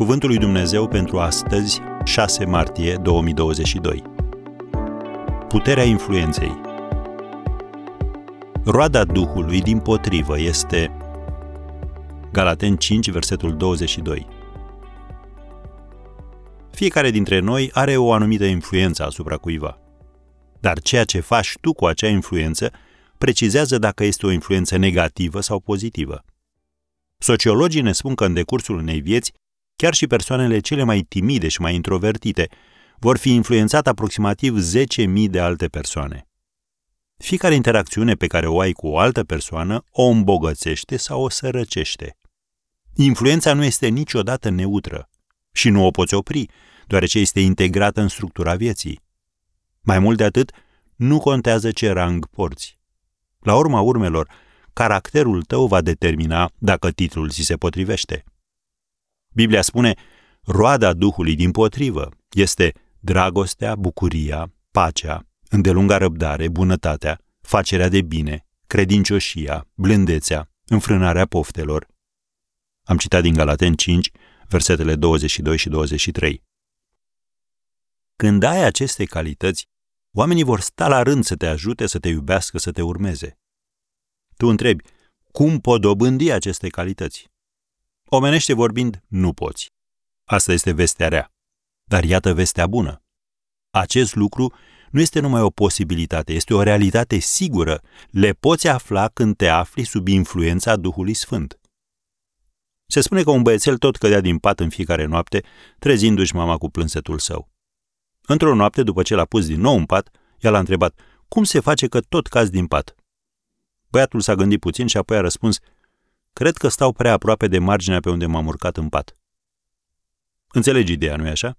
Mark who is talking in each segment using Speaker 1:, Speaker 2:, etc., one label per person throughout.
Speaker 1: Cuvântul lui Dumnezeu pentru astăzi, 6 martie 2022. Puterea influenței. Roada Duhului, din potrivă, este Galaten 5, versetul 22. Fiecare dintre noi are o anumită influență asupra cuiva. Dar ceea ce faci tu cu acea influență precizează dacă este o influență negativă sau pozitivă. Sociologii ne spun că în decursul unei vieți, chiar și persoanele cele mai timide și mai introvertite vor fi influențate aproximativ 10.000 de alte persoane. Fiecare interacțiune pe care o ai cu o altă persoană o îmbogățește sau o sărăcește. Influența nu este niciodată neutră și nu o poți opri, deoarece este integrată în structura vieții. Mai mult de atât, nu contează ce rang porți. La urma urmelor, caracterul tău va determina dacă titlul ți se potrivește. Biblia spune, roada Duhului din potrivă este dragostea, bucuria, pacea, îndelunga răbdare, bunătatea, facerea de bine, credincioșia, blândețea, înfrânarea poftelor. Am citat din Galaten 5, versetele 22 și 23. Când ai aceste calități, oamenii vor sta la rând să te ajute, să te iubească, să te urmeze. Tu întrebi, cum pot dobândi aceste calități? Omenește vorbind, nu poți. Asta este vestea rea. Dar iată vestea bună. Acest lucru nu este numai o posibilitate, este o realitate sigură. Le poți afla când te afli sub influența Duhului Sfânt. Se spune că un băiețel tot cădea din pat în fiecare noapte, trezindu-și mama cu plânsetul său. Într-o noapte, după ce l-a pus din nou în pat, ea l-a întrebat, cum se face că tot cazi din pat? Băiatul s-a gândit puțin și apoi a răspuns, cred că stau prea aproape de marginea pe unde m-am urcat în pat. Înțelegi ideea, nu-i așa?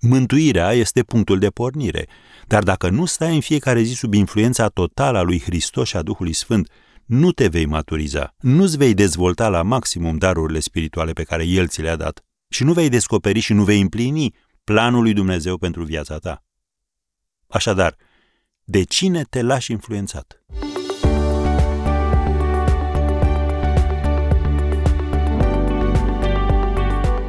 Speaker 1: Mântuirea este punctul de pornire, dar dacă nu stai în fiecare zi sub influența totală a lui Hristos și a Duhului Sfânt, nu te vei maturiza, nu-ți vei dezvolta la maximum darurile spirituale pe care El ți le-a dat și nu vei descoperi și nu vei împlini planul lui Dumnezeu pentru viața ta. Așadar, de cine te lași influențat?